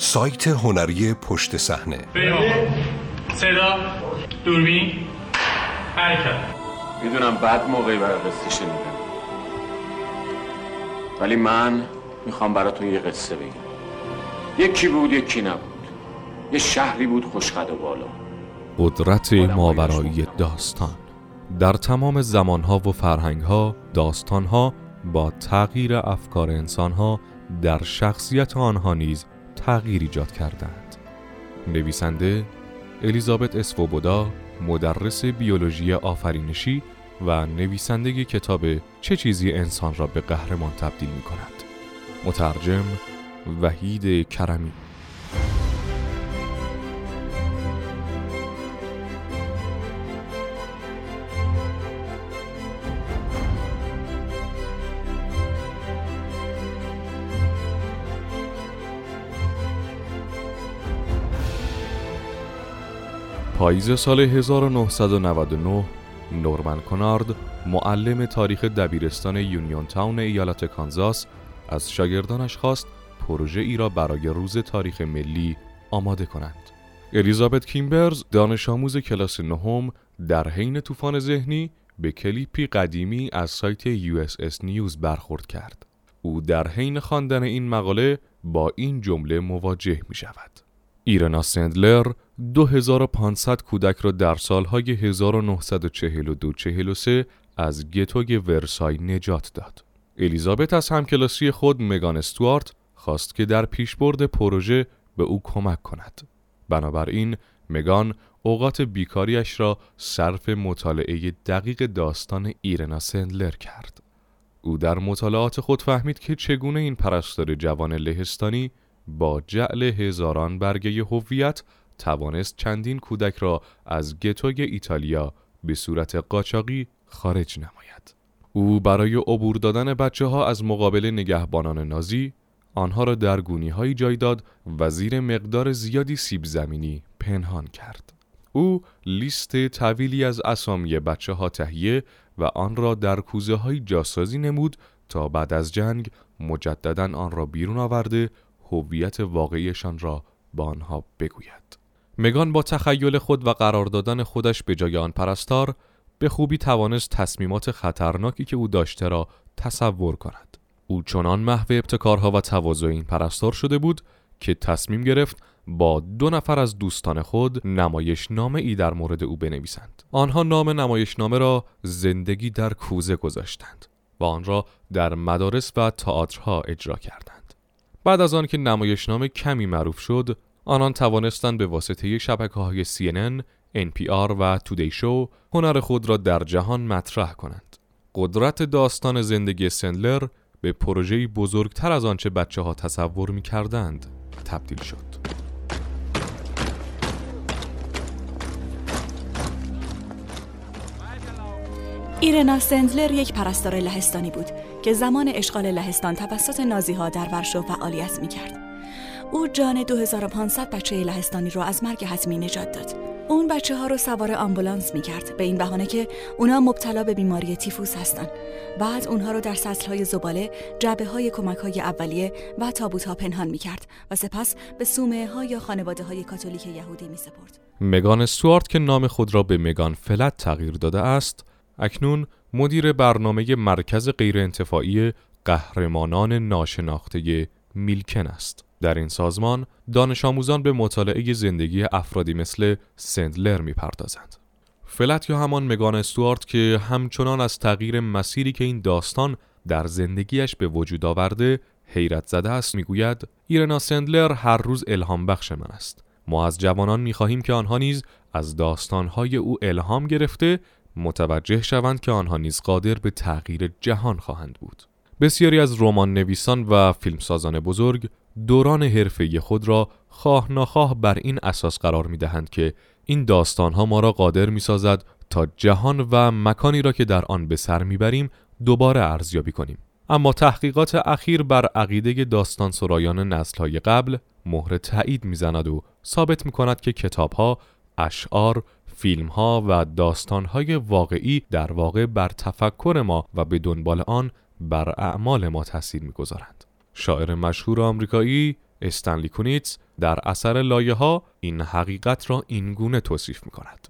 سایت هنری پشت صحنه. صدا دوربین. حرکت. می‌دونم بعد موقعی برای قصه شنیدم ولی من می‌خوام براتون یه قصه بگم. یکی بود یکی نبود. یه شهری بود خوشقد و بالا. قدرت ماورایی داستان. در تمام زمانها و فرهنگها داستانها با تغییر افکار انسانها در شخصیت آنها نیز تغییر ایجاد کردند. نویسنده الیزابت اسفوبودا مدرس بیولوژی آفرینشی و نویسنده کتاب چه چیزی انسان را به قهرمان تبدیل می کند مترجم وحید کرمی. پاییز سال 1999 نورمن کنارد معلم تاریخ دبیرستان یونیون تاون ایالت کانزاس از شاگردانش خواست پروژه ای را برای روز تاریخ ملی آماده کنند. الیزابت کیمبرز دانش آموز کلاس نهم در حین طوفان ذهنی به کلیپی قدیمی از سایت US News برخورد کرد. او در حین خواندن این مقاله با این جمله مواجه می شود. ایرنا سندلر 2500 کودک را در سالهای 1942-43 از گتوگ ورسای نجات داد. الیزابت از همکلاسی خود مگان استوارت خواست که در پیشبرد پروژه به او کمک کند. بنابراین مگان اوقات بیکاریش را صرف مطالعه دقیق داستان ایرنا سندلر کرد. او در مطالعات خود فهمید که چگونه این پرستار جوان لهستانی با جعل هزاران برگه هویت توانست چندین کودک را از گتوگ ایتالیا به صورت قاچاقی خارج نماید. او برای عبور دادن بچه ها از مقابل نگهبانان نازی آنها را در گونی های جای داد و زیر مقدار زیادی سیب زمینی پنهان کرد. او لیست طویلی از اسامی بچه ها تهیه و آن را در کوزه های جاسازی نمود تا بعد از جنگ مجددا آن را بیرون آورده هویت واقعیشان را با آنها بگوید. مگان با تخیل خود و قرار دادن خودش به جای آن پرستار به خوبی توانست تصمیمات خطرناکی که او داشته را تصور کند. او چنان محو ابتکارها و تواضع این پرستار شده بود که تصمیم گرفت با دو نفر از دوستان خود نمایش نامه ای در مورد او بنویسند. آنها نام نمایش نامه را زندگی در کوزه گذاشتند و آن را در مدارس و تئاترها اجرا کردند. بعد از آنکه نمایشنامه کمی معروف شد، آنان توانستند به واسطه شبکه های CNN، NPR و تودی شو هنر خود را در جهان مطرح کنند. قدرت داستان زندگی سندلر به پروژه‌ای بزرگتر از آنچه بچه ها تصور می کردند تبدیل شد. ایرنا سندلر یک پرستار لهستانی بود که زمان اشغال لهستان توسط نازی ها در ورشو فعالیت می کرد. او جان 2500 بچه لهستانی رو از مرگ حتمی نجات داد. اون بچه ها رو سوار آمبولانس می کرد به این بهانه که اونا مبتلا به بیماری تیفوس هستن. بعد اونها رو در سطل های زباله، جعبه های کمک های اولیه و تابوت ها پنهان می کرد و سپس به سومه ها یا خانواده های کاتولیک یهودی می سپرد. مگان استوارت که نام خود را به مگان فلت تغییر داده است، اکنون مدیر برنامه مرکز غیرانتفاعی قهرمانان ناشناخته میلکن است. در این سازمان دانش آموزان به مطالعه زندگی افرادی مثل سندلر می‌پردازند. فلت یا همان مگان استوارت که همچنان از تغییر مسیری که این داستان در زندگیش به وجود آورده حیرت زده است می‌گوید ایرنا سندلر هر روز الهام بخش من است ما از جوانان می‌خواهیم که آنها نیز از داستانهای او الهام گرفته متوجه شوند که آنها نیز قادر به تغییر جهان خواهند بود. بسیاری از رمان نویسان و فیلمسازان بزرگ دوران حرفه خود را خواه نخواه بر این اساس قرار می دهند که این داستان ها ما را قادر می سازد تا جهان و مکانی را که در آن به سر می‌بریم دوباره ارزیابی کنیم. اما تحقیقات اخیر بر عقیده داستان سرایان نسل های قبل مهر تایید می‌زند و ثابت می کند که کتاب ها، اشعار، فیلم ها و داستان های واقعی در واقع بر تفکر ما و به دنبال آن بر اعمال ما تاثیر می‌گذارند. شاعر مشهور آمریکایی استنلی کونیتز در اثر لایه ها این حقیقت را اینگونه توصیف می کند.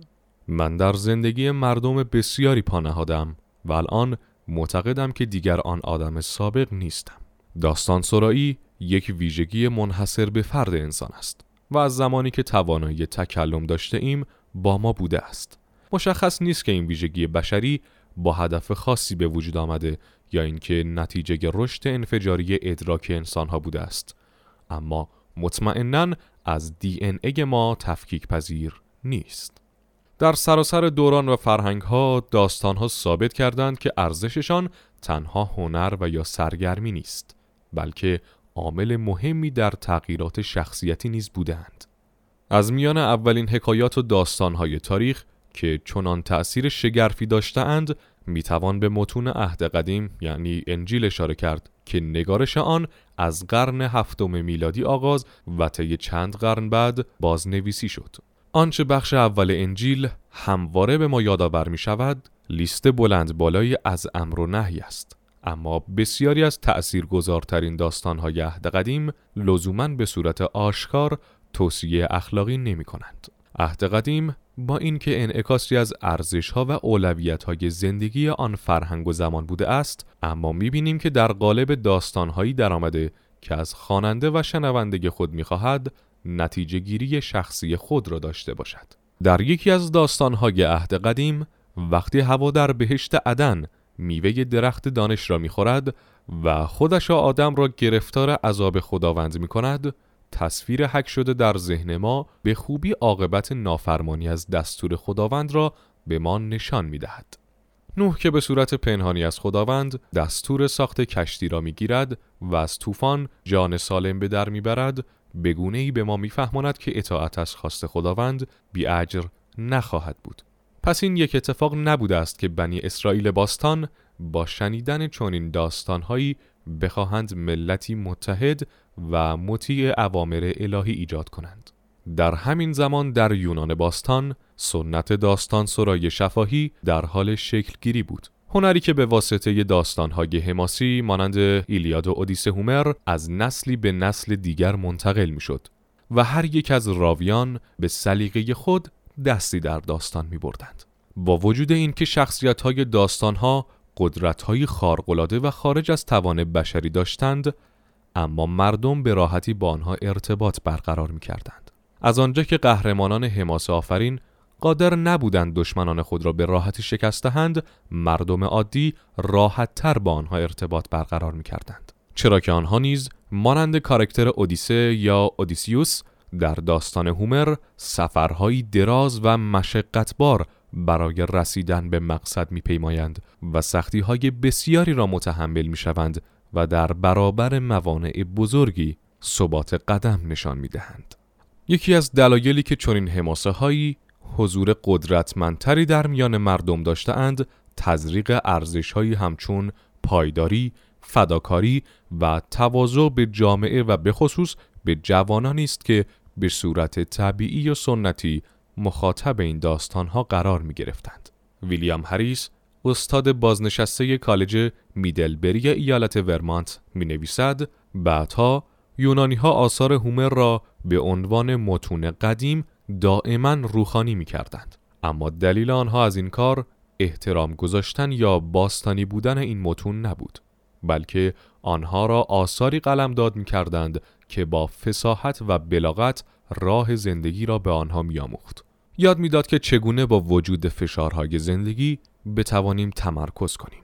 من در زندگی مردم بسیاری پانهادم و الان معتقدم که دیگر آن آدم سابق نیستم. داستان سرایی یک ویژگی منحصر به فرد انسان است و از زمانی که توانایی تکلم داشته ایم با ما بوده است. مشخص نیست که این ویژگی بشری با هدف خاصی به وجود آمده یا اینکه نتیجه رشد انفجاری ادراک انسانها بوده است. اما مطمئنا از دی این ای ما تفکیک پذیر نیست. در سراسر دوران و فرهنگ ها داستان ها ثابت کردند که ارزششان تنها هنر و یا سرگرمی نیست بلکه عامل مهمی در تغییرات شخصیتی نیز بودند از میان اولین حکایات و داستانهای تاریخ که چنان تأثیر شگرفی داشتهاند می‌توان به متون عهد قدیم یعنی انجیل اشاره کرد که نگارش آن از قرن هفتم میلادی آغاز و طی چند قرن بعد بازنویسی شد. آنچه بخش اول انجیل همواره به ما یادآور می شود لیست بلند بالایی از امر و نهی است. اما بسیاری از تأثیرگذارترین داستانهای عهد قدیم لزوما به صورت آشکار توصیه اخلاقی نمی کنند. عهد قدیم با اینکه انعکاسی از ارزشها و های زندگی آن فرهنگ و زمان بوده است اما می‌بینیم که در قالب داستانهایی درآمده که از خواننده و شنونده خود می‌خواهد نتیجه گیری شخصی خود را داشته باشد در یکی از داستانهای عهد قدیم وقتی هوا در بهشت عدن میوه درخت دانش را می‌خورد و خودش آدم را گرفتار عذاب خداوند می‌کند تصویر حک شده در ذهن ما به خوبی عاقبت نافرمانی از دستور خداوند را به ما نشان می دهد. نوح که به صورت پنهانی از خداوند دستور ساخت کشتی را می گیرد و از طوفان جان سالم به در می برد به ای به ما میفهماند که اطاعت از خواست خداوند بی اجر نخواهد بود. پس این یک اتفاق نبوده است که بنی اسرائیل باستان با شنیدن چنین داستانهایی بخواهند ملتی متحد و مطیع اوامر الهی ایجاد کنند. در همین زمان در یونان باستان سنت داستان سرای شفاهی در حال شکل گیری بود. هنری که به واسطه داستانهای حماسی مانند ایلیاد و اودیسه هومر از نسلی به نسل دیگر منتقل می شد و هر یک از راویان به سلیقه خود دستی در داستان می بردند. با وجود اینکه شخصیت های داستان ها قدرت های خارقلاده و خارج از توان بشری داشتند اما مردم به راحتی با آنها ارتباط برقرار می کردند. از آنجا که قهرمانان حماسه آفرین قادر نبودند دشمنان خود را به راحتی شکستهند مردم عادی راحت تر با آنها ارتباط برقرار می کردند. چرا که آنها نیز مانند کارکتر اودیسه یا اودیسیوس در داستان هومر سفرهایی دراز و مشقتبار برای رسیدن به مقصد میپیمایند و سختی های بسیاری را متحمل می شوند و در برابر موانع بزرگی ثبات قدم نشان می دهند. یکی از دلایلی که چنین حماسه هایی حضور قدرتمندتری در میان مردم داشتهاند تزریق ارزش هایی همچون پایداری، فداکاری و تواضع به جامعه و به خصوص به جوانانی است که به صورت طبیعی و سنتی مخاطب این داستانها قرار می گرفتند. ویلیام هریس استاد بازنشسته کالج میدلبری ایالت ورمانت می نویسد بعدها یونانی ها آثار هومر را به عنوان متون قدیم دائما روخانی می کردند. اما دلیل آنها از این کار احترام گذاشتن یا باستانی بودن این متون نبود بلکه آنها را آثاری قلمداد می کردند که با فساحت و بلاغت راه زندگی را به آنها میآموخت. یاد می‌داد که چگونه با وجود فشارهای زندگی بتوانیم تمرکز کنیم.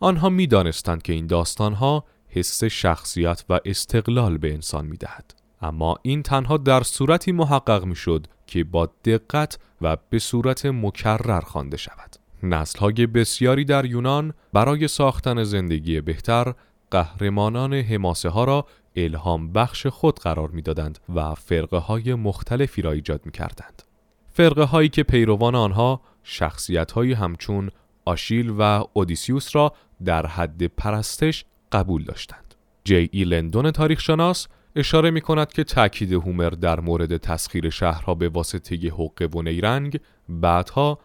آنها می‌دانستند که این داستانها حس شخصیت و استقلال به انسان می‌دهد. اما این تنها در صورتی محقق می‌شد که با دقت و به صورت مکرر خوانده شود. نسلهای بسیاری در یونان برای ساختن زندگی بهتر قهرمانان حماسه ها را الهام بخش خود قرار می‌دادند و فرقه های مختلفی را ایجاد می کردند. فرقه هایی که پیروان آنها شخصیت هایی همچون آشیل و اودیسیوس را در حد پرستش قبول داشتند. جی ای لندون تاریخشناس اشاره می کند که تاکید هومر در مورد تسخیر شهرها به واسطه حقه و نیرنگ بعدها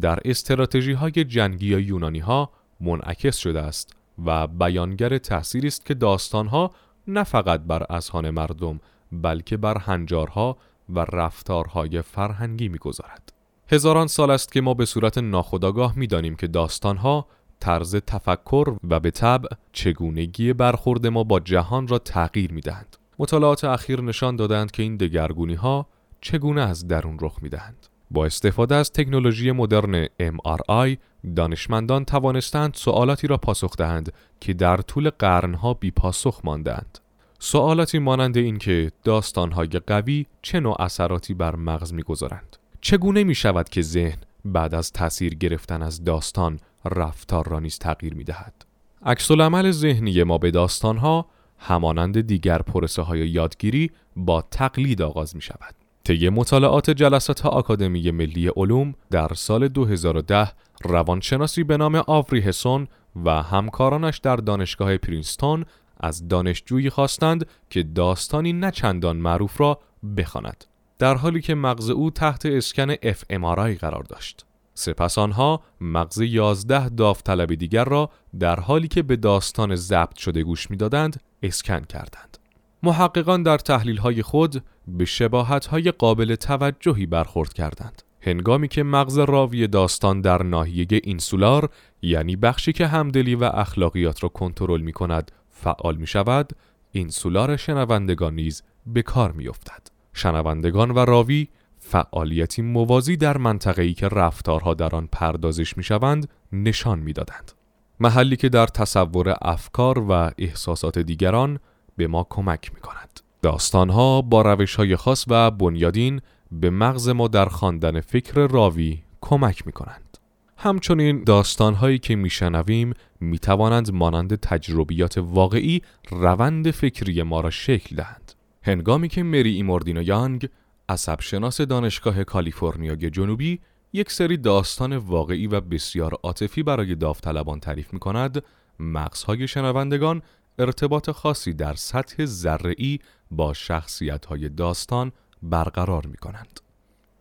در استراتژی های جنگی یونانی ها منعکس شده است و بیانگر تأثیری است که داستان ها نه فقط بر اذهان مردم بلکه بر هنجارها و رفتارهای فرهنگی می‌گذارد. هزاران سال است که ما به صورت ناخودآگاه می‌دانیم که داستانها طرز تفکر و به طبع چگونگی برخورد ما با جهان را تغییر می‌دهند. مطالعات اخیر نشان دادند که این دگرگونی ها چگونه از درون رخ می‌دهند. با استفاده از تکنولوژی مدرن MRI دانشمندان توانستند سوالاتی را پاسخ دهند که در طول قرنها بی پاسخ ماندند. سوالاتی مانند این که داستانهای قوی چه نوع اثراتی بر مغز می‌گذارند. چگونه می شود که ذهن بعد از تاثیر گرفتن از داستان رفتار را نیز تغییر می دهد. عکس العمل ذهنی ما به داستانها همانند دیگر پروسه های یادگیری با تقلید آغاز می شود. طی مطالعات جلسات آکادمی ملی علوم در سال 2010 روانشناسی به نام آوری هسون و همکارانش در دانشگاه پرینستون از دانشجویی خواستند که داستانی نه چندان معروف را بخواند در حالی که مغز او تحت اسکن fMRI قرار داشت سپس آنها مغز 11 داوطلب دیگر را در حالی که به داستان ضبط شده گوش می‌دادند اسکن کردند محققان در تحلیل های خود به شباهت های قابل توجهی برخورد کردند. هنگامی که مغز راوی داستان در ناحیه اینسولار یعنی بخشی که همدلی و اخلاقیات را کنترل می کند فعال می شود، اینسولار شنوندگان نیز به کار می افتد. شنوندگان و راوی فعالیتی موازی در منطقه‌ای که رفتارها در آن پردازش می شوند نشان می دادند. محلی که در تصور افکار و احساسات دیگران به ما کمک می کند. داستانها با روش های خاص و بنیادین به مغز ما در خواندن فکر راوی کمک می کنند. همچنین داستانهایی که میشنویم می توانند مانند تجربیات واقعی روند فکری ما را شکل دهند. هنگامی که مری ایموردینو یانگ عصبشناس دانشگاه کالیفرنیای جنوبی یک سری داستان واقعی و بسیار عاطفی برای داوطلبان تعریف می کند مغزهای شنوندگان ارتباط خاصی در سطح ذره‌ای با شخصیت‌های داستان برقرار می‌کنند.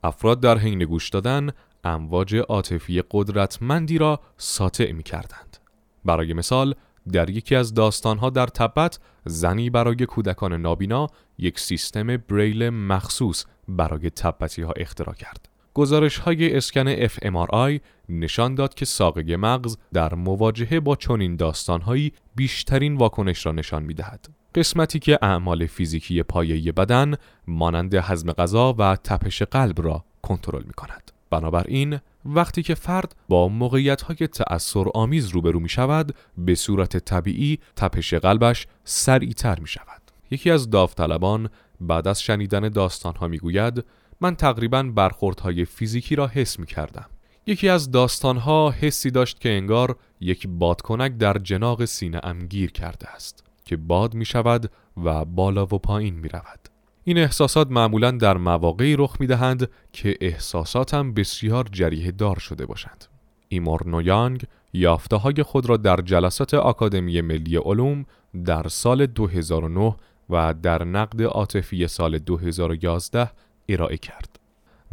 افراد در حین گوش دادن امواج عاطفی قدرتمندی را ساطع می‌کردند. برای مثال در یکی از داستانها در تبت زنی برای کودکان نابینا یک سیستم بریل مخصوص برای تبتی ها اختراع کرد. گزارش های اسکن fMRI نشان داد که ساقه مغز در مواجهه با چنین داستانهایی بیشترین واکنش را نشان می دهد. قسمتی که اعمال فیزیکی پایه بدن مانند هضم غذا و تپش قلب را کنترل می کند. بنابراین وقتی که فرد با موقعیت های تأثیر آمیز روبرو می شود به صورت طبیعی تپش قلبش سریعتر می شود. یکی از داوطلبان بعد از شنیدن داستان ها می گوید من تقریبا برخوردهای فیزیکی را حس می کردم. یکی از داستانها حسی داشت که انگار یک بادکنک در جناق سینه ام گیر کرده است که باد می شود و بالا و پایین می رود. این احساسات معمولا در مواقعی رخ می دهند که احساساتم بسیار جریه دار شده باشند. ایمور نویانگ یافته های خود را در جلسات آکادمی ملی علوم در سال 2009 و در نقد عاطفی سال 2011 ارائه کرد.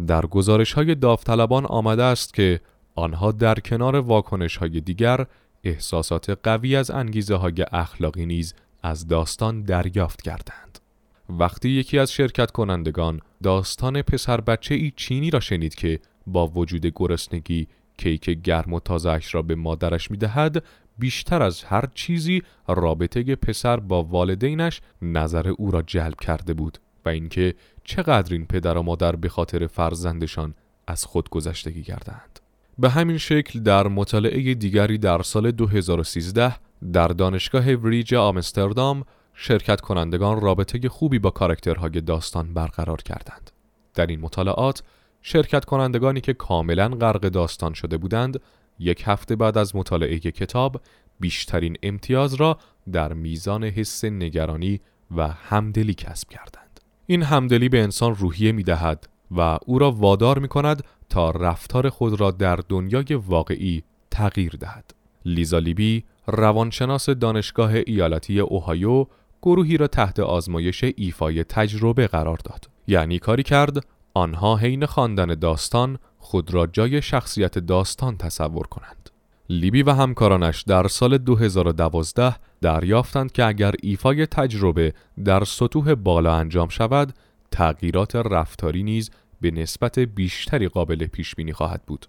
در گزارش های داوطلبان آمده است که آنها در کنار واکنش های دیگر احساسات قوی از انگیزه های اخلاقی نیز از داستان دریافت کردند. وقتی یکی از شرکت کنندگان داستان پسر بچه ای چینی را شنید که با وجود گرسنگی کیک گرم و تازهش را به مادرش می دهد بیشتر از هر چیزی رابطه پسر با والدینش نظر او را جلب کرده بود و اینکه چقدر این پدر و مادر به خاطر فرزندشان از خود گذشتگی کردند. به همین شکل در مطالعه دیگری در سال 2013 در دانشگاه وریج آمستردام شرکت کنندگان رابطه خوبی با کاراکترهای داستان برقرار کردند. در این مطالعات شرکت کنندگانی که کاملا غرق داستان شده بودند یک هفته بعد از مطالعه کتاب بیشترین امتیاز را در میزان حس نگرانی و همدلی کسب کردند. این همدلی به انسان روحیه می دهد و او را وادار می کند تا رفتار خود را در دنیای واقعی تغییر دهد. لیزا لیبی روانشناس دانشگاه ایالتی اوهایو گروهی را تحت آزمایش ایفای تجربه قرار داد. یعنی کاری کرد آنها حین خواندن داستان خود را جای شخصیت داستان تصور کنند. لیبی و همکارانش در سال 2012 دریافتند که اگر ایفای تجربه در سطوح بالا انجام شود، تغییرات رفتاری نیز به نسبت بیشتری قابل پیش بینی خواهد بود.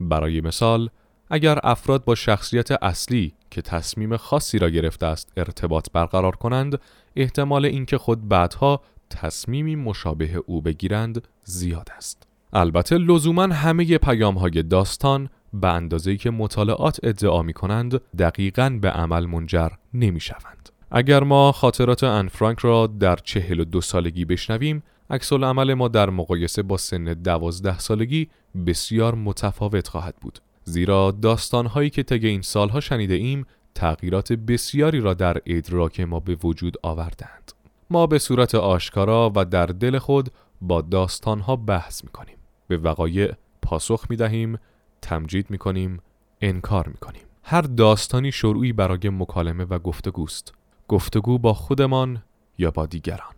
برای مثال، اگر افراد با شخصیت اصلی که تصمیم خاصی را گرفته است ارتباط برقرار کنند، احتمال اینکه خود بعدها تصمیمی مشابه او بگیرند زیاد است. البته لزوما همه پیام های داستان به اندازه‌ای که مطالعات ادعا می کنند دقیقاً به عمل منجر نمی شوند. اگر ما خاطرات ان فرانک را در چهل و دو سالگی بشنویم عکس عمل ما در مقایسه با سن دوازده سالگی بسیار متفاوت خواهد بود زیرا داستانهایی که طی این سالها شنیده ایم تغییرات بسیاری را در ادراک ما به وجود آوردند ما به صورت آشکارا و در دل خود با داستانها بحث می کنیم به وقایع پاسخ می دهیم تمجید می کنیم انکار می کنیم هر داستانی شروعی برای مکالمه و گفتگوست گفتگو با خودمان یا با دیگران.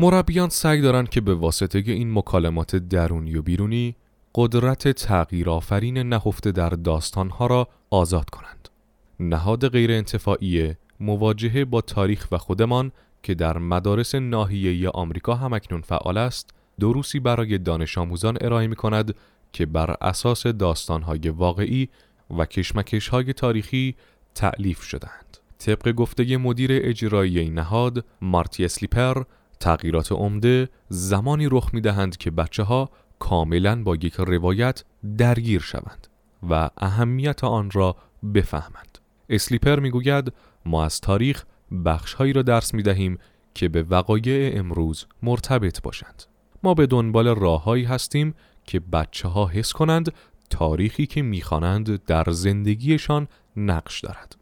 مربیان سعی دارند که به واسطه این مکالمات درونی و بیرونی قدرت تغییر آفرین نهفته در داستانها را آزاد کنند. نهاد غیر انتفاعی مواجهه با تاریخ و خودمان که در مدارس ناحیه‌ای آمریکا هم اکنون فعال است، دروسی برای دانش آموزان ارائه می کند که بر اساس داستانهای واقعی و کشمکشهای تاریخی تعلیف شدند. طبق گفته مدیر اجرایی نهاد مارتی اسلیپر تغییرات عمده زمانی رخ می دهند که بچه ها کاملا با یک روایت درگیر شوند و اهمیت آن را بفهمند. اسلیپر می گوید ما از تاریخ بخشهایی را درس می دهیم که به وقایع امروز مرتبط باشند. ما به دنبال راههایی هستیم که بچه ها حس کنند تاریخی که می‌خوانند در زندگیشان نقش دارد.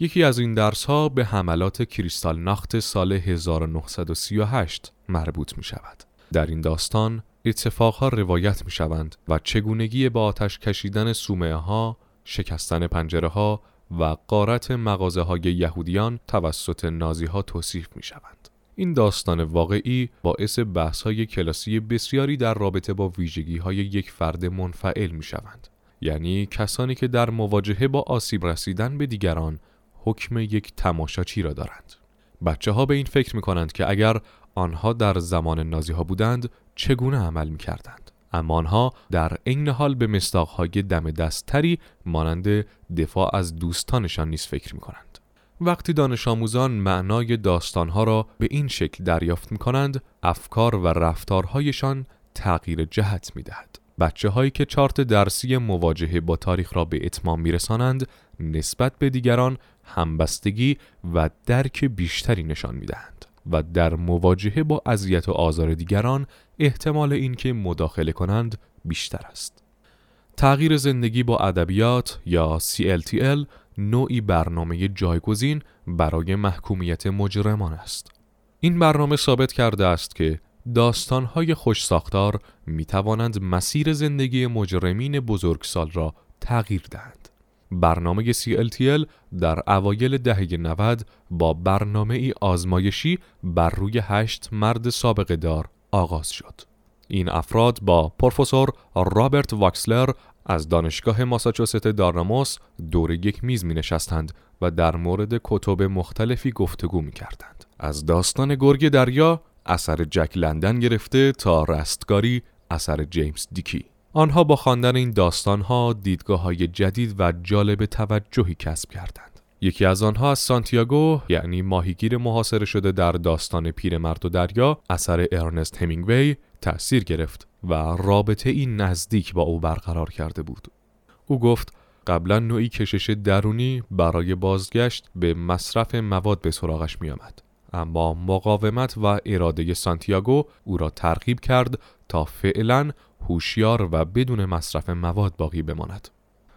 یکی از این درس ها به حملات کریستال ناخت سال 1938 مربوط می شود. در این داستان اتفاقها روایت می شوند و چگونگی با آتش کشیدن سومه ها، شکستن پنجره ها و قارت مغازه های یهودیان توسط نازی ها توصیف می شوند. این داستان واقعی باعث بحث های کلاسی بسیاری در رابطه با ویژگی های یک فرد منفعل می شوند. یعنی کسانی که در مواجهه با آسیب رسیدن به دیگران حکم یک تماشاچی را دارند. بچه ها به این فکر می کنند که اگر آنها در زمان نازی ها بودند چگونه عمل می کردند. اما آنها در عین حال به مستاقهای دم دستتری مانند دفاع از دوستانشان نیز فکر می کنند. وقتی دانش آموزان معنای داستانها را به این شکل دریافت می کنند، افکار و رفتارهایشان تغییر جهت می دهد. بچه هایی که چارت درسی مواجهه با تاریخ را به اتمام می رسانند، نسبت به دیگران همبستگی و درک بیشتری نشان می دهند. و در مواجهه با اذیت و آزار دیگران احتمال اینکه مداخله کنند بیشتر است. تغییر زندگی با ادبیات یا CLTL نوعی برنامه جایگزین برای محکومیت مجرمان است. این برنامه ثابت کرده است که داستانهای خوش می توانند مسیر زندگی مجرمین بزرگسال را تغییر دهند. برنامه CLTL در اوایل دهه 90 با برنامه ای آزمایشی بر روی هشت مرد سابقه دار آغاز شد. این افراد با پروفسور رابرت واکسلر از دانشگاه ماساچوست دارناموس دور یک میز می نشستند و در مورد کتب مختلفی گفتگو می کردند. از داستان گرگ دریا اثر جک لندن گرفته تا رستگاری اثر جیمز دیکی. آنها با خواندن این داستانها دیدگاه های جدید و جالب توجهی کسب کردند. یکی از آنها از سانتیاگو یعنی ماهیگیر محاصره شده در داستان پیرمرد و دریا اثر ارنست همینگوی تأثیر گرفت و رابطه این نزدیک با او برقرار کرده بود. او گفت قبلا نوعی کشش درونی برای بازگشت به مصرف مواد به سراغش می آمد. اما مقاومت و اراده سانتیاگو او را ترغیب کرد تا فعلا هوشیار و بدون مصرف مواد باقی بماند.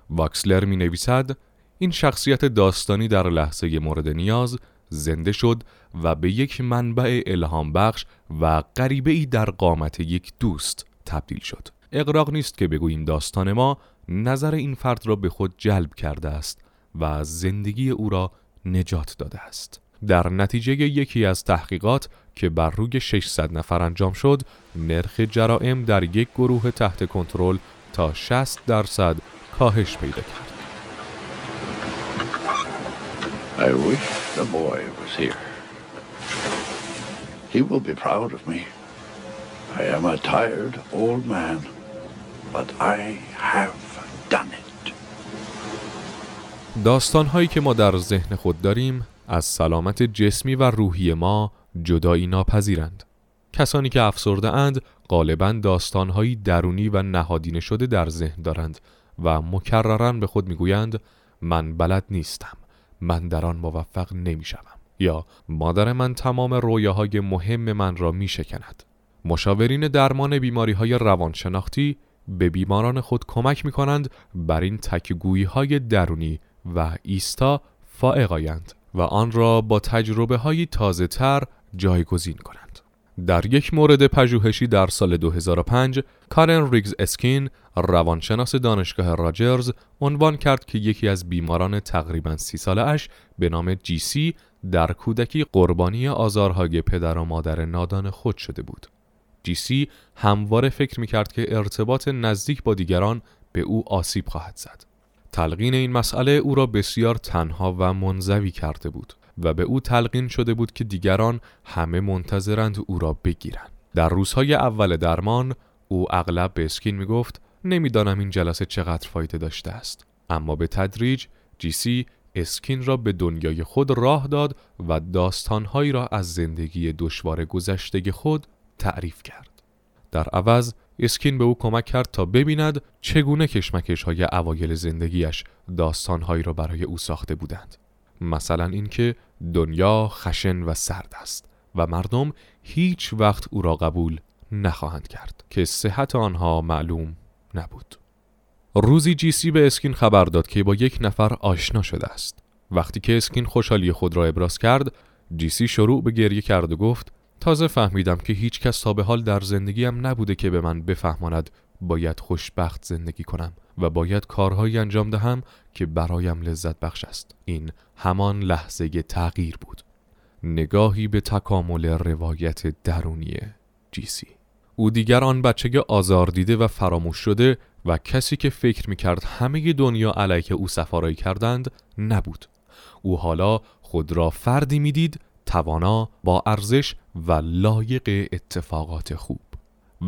واکسلر می نویسد این شخصیت داستانی در لحظه مورد نیاز زنده شد و به یک منبع الهام بخش و غریبه ای در قامت یک دوست تبدیل شد. اقراق نیست که بگوییم داستان ما نظر این فرد را به خود جلب کرده است و زندگی او را نجات داده است. در نتیجه یکی از تحقیقات که بر روی 600 نفر انجام شد نرخ جرائم در یک گروه تحت کنترل تا 60 درصد کاهش پیدا کرد. I wish the boy was here. He will be proud of me. I am a tired old man, but I have done it. داستان هایی که ما در ذهن خود داریم از سلامت جسمی و روحی ما جدایی ناپذیرند. کسانی که افسرده اند غالبا داستان هایی درونی و نهادینه شده در ذهن دارند و مکررا به خود می‌گویند من بلد نیستم من در آن موفق نمی شوم. یا مادر من تمام رویاهای مهم من را می شکند. مشاورین درمان بیماری های روانشناختی به بیماران خود کمک می کنند بر این تکگویی های درونی و ایستا فائق آیند و آن را با تجربه های تازه تر جایگزین کنند. در یک مورد پژوهشی در سال 2005 کارن ریگز اسکین روانشناس دانشگاه راجرز عنوان کرد که یکی از بیماران تقریبا سی ساله اش به نام جی سی در کودکی قربانی آزارهای پدر و مادر نادان خود شده بود. جی سی همواره فکر می کرد که ارتباط نزدیک با دیگران به او آسیب خواهد زد. تلقین این مسئله او را بسیار تنها و منزوی کرده بود و به او تلقین شده بود که دیگران همه منتظرند او را بگیرند. در روزهای اول درمان او اغلب به اسکین می گفت نمی‌دانم این جلسه چقدر فایده داشته است اما به تدریج جیسی اسکین را به دنیای خود راه داد و داستانهایی را از زندگی دشوار گذشته خود تعریف کرد. در عوض اسکین به او کمک کرد تا ببیند چگونه کشمکش های اوایل زندگیش داستانهایی را برای او ساخته بودند. مثلا اینکه دنیا خشن و سرد است و مردم هیچ وقت او را قبول نخواهند کرد که صحت آنها معلوم نبود. روزی جیسی به اسکین خبر داد که با یک نفر آشنا شده است. وقتی که اسکین خوشحالی خود را ابراز کرد، جیسی شروع به گریه کرد و گفت تازه فهمیدم که هیچ کس تا به حال در زندگیم نبوده که به من بفهماند باید خوشبخت زندگی کنم و باید کارهایی انجام دهم که برایم لذت بخش است. این همان لحظه تغییر بود. نگاهی به تکامل روایت درونی جیسی. او دیگر آن بچه آزار دیده و فراموش شده و کسی که فکر می‌کرد همه دنیا علیه او سفارایی کردند نبود. او حالا خود را فردی می‌دید توانا با ارزش و لایق اتفاقات خوب.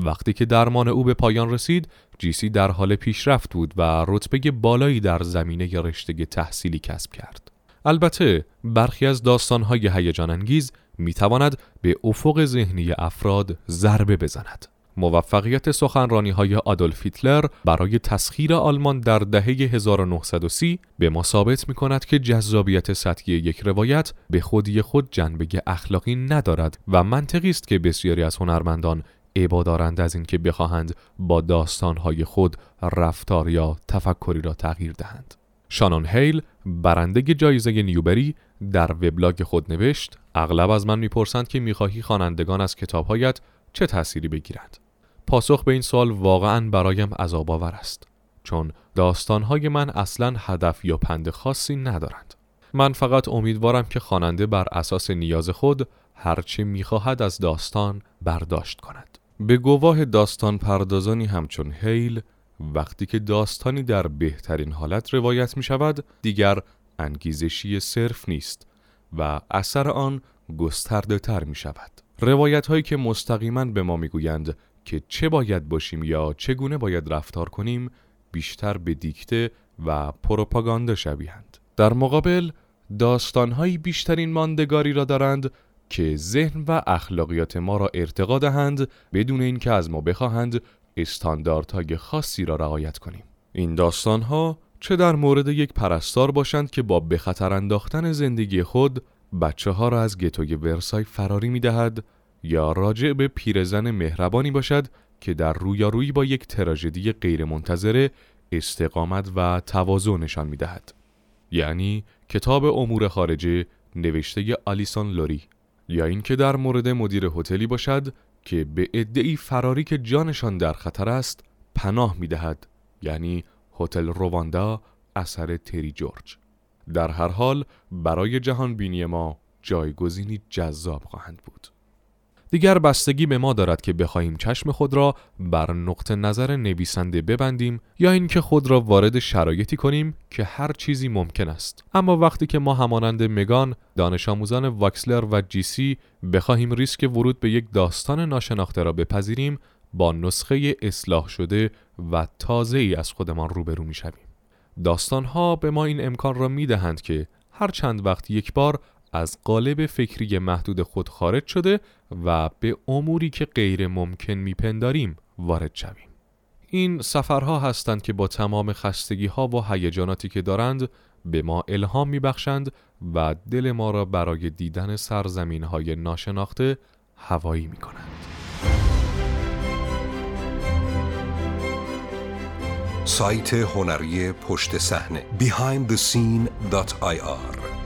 وقتی که درمان او به پایان رسید، جیسی در حال پیشرفت بود و رتبه بالایی در زمینه رشته تحصیلی کسب کرد. البته برخی از داستانهای هیجان انگیز می تواند به افق ذهنی افراد ضربه بزند. موفقیت سخنرانی های آدولف هیتلر برای تسخیر آلمان در دهه 1930 به ما ثابت می کند که جذابیت سطحی یک روایت به خودی خود جنبه اخلاقی ندارد و منطقی است که بسیاری از هنرمندان عبا دارند از اینکه بخواهند با داستانهای خود رفتار یا تفکری را تغییر دهند. شانون هیل برنده جایزه نیوبری در وبلاگ خود نوشت اغلب از من می‌پرسند که می‌خواهی خوانندگان از کتابهایت چه تأثیری بگیرند. پاسخ به این سوال واقعا برایم عذاب آور است چون داستانهای من اصلا هدف یا پند خاصی ندارند. من فقط امیدوارم که خواننده بر اساس نیاز خود هرچه می‌خواهد از داستان برداشت کند. به گواه داستان پردازانی همچون هیل وقتی که داستانی در بهترین حالت روایت می شود دیگر انگیزشی صرف نیست و اثر آن گسترده تر می شود روایت هایی که مستقیما به ما می گویند که چه باید باشیم یا چگونه باید رفتار کنیم بیشتر به دیکته و پروپاگاندا شبیهند در مقابل داستانهایی بیشترین ماندگاری را دارند که ذهن و اخلاقیات ما را ارتقا دهند بدون اینکه از ما بخواهند استانداردهای خاصی را رعایت کنیم این داستانها چه در مورد یک پرستار باشند که با به خطر انداختن زندگی خود بچه ها را از گتوی ورسای فراری می دهد یا راجع به پیرزن مهربانی باشد که در رویارویی با یک تراژدی غیرمنتظره استقامت و تواضع نشان می دهد. یعنی کتاب امور خارجه نوشته آلیسون لوری یا اینکه در مورد مدیر هتلی باشد که به ادعی فراری که جانشان در خطر است پناه می دهد یعنی هتل رواندا اثر تری جورج. در هر حال برای جهان بینی ما جایگزینی جذاب خواهند بود. دیگر بستگی به ما دارد که بخواهیم چشم خود را بر نقطه نظر نویسنده ببندیم یا اینکه خود را وارد شرایطی کنیم که هر چیزی ممکن است اما وقتی که ما همانند مگان دانش آموزان واکسلر و جیسی بخواهیم ریسک ورود به یک داستان ناشناخته را بپذیریم با نسخه اصلاح شده و تازه ای از خودمان روبرو می شویم. داستان ها به ما این امکان را می دهند که هر چند وقت یک بار از قالب فکری محدود خود خارج شده و به اموری که غیر ممکن میپنداریم وارد شویم. این سفرها هستند که با تمام خستگی ها و هیجاناتی که دارند به ما الهام میبخشند و دل ما را برای دیدن سرزمین های ناشناخته هوایی می کنند. سایت هنری پشت صحنه behindthescene.ir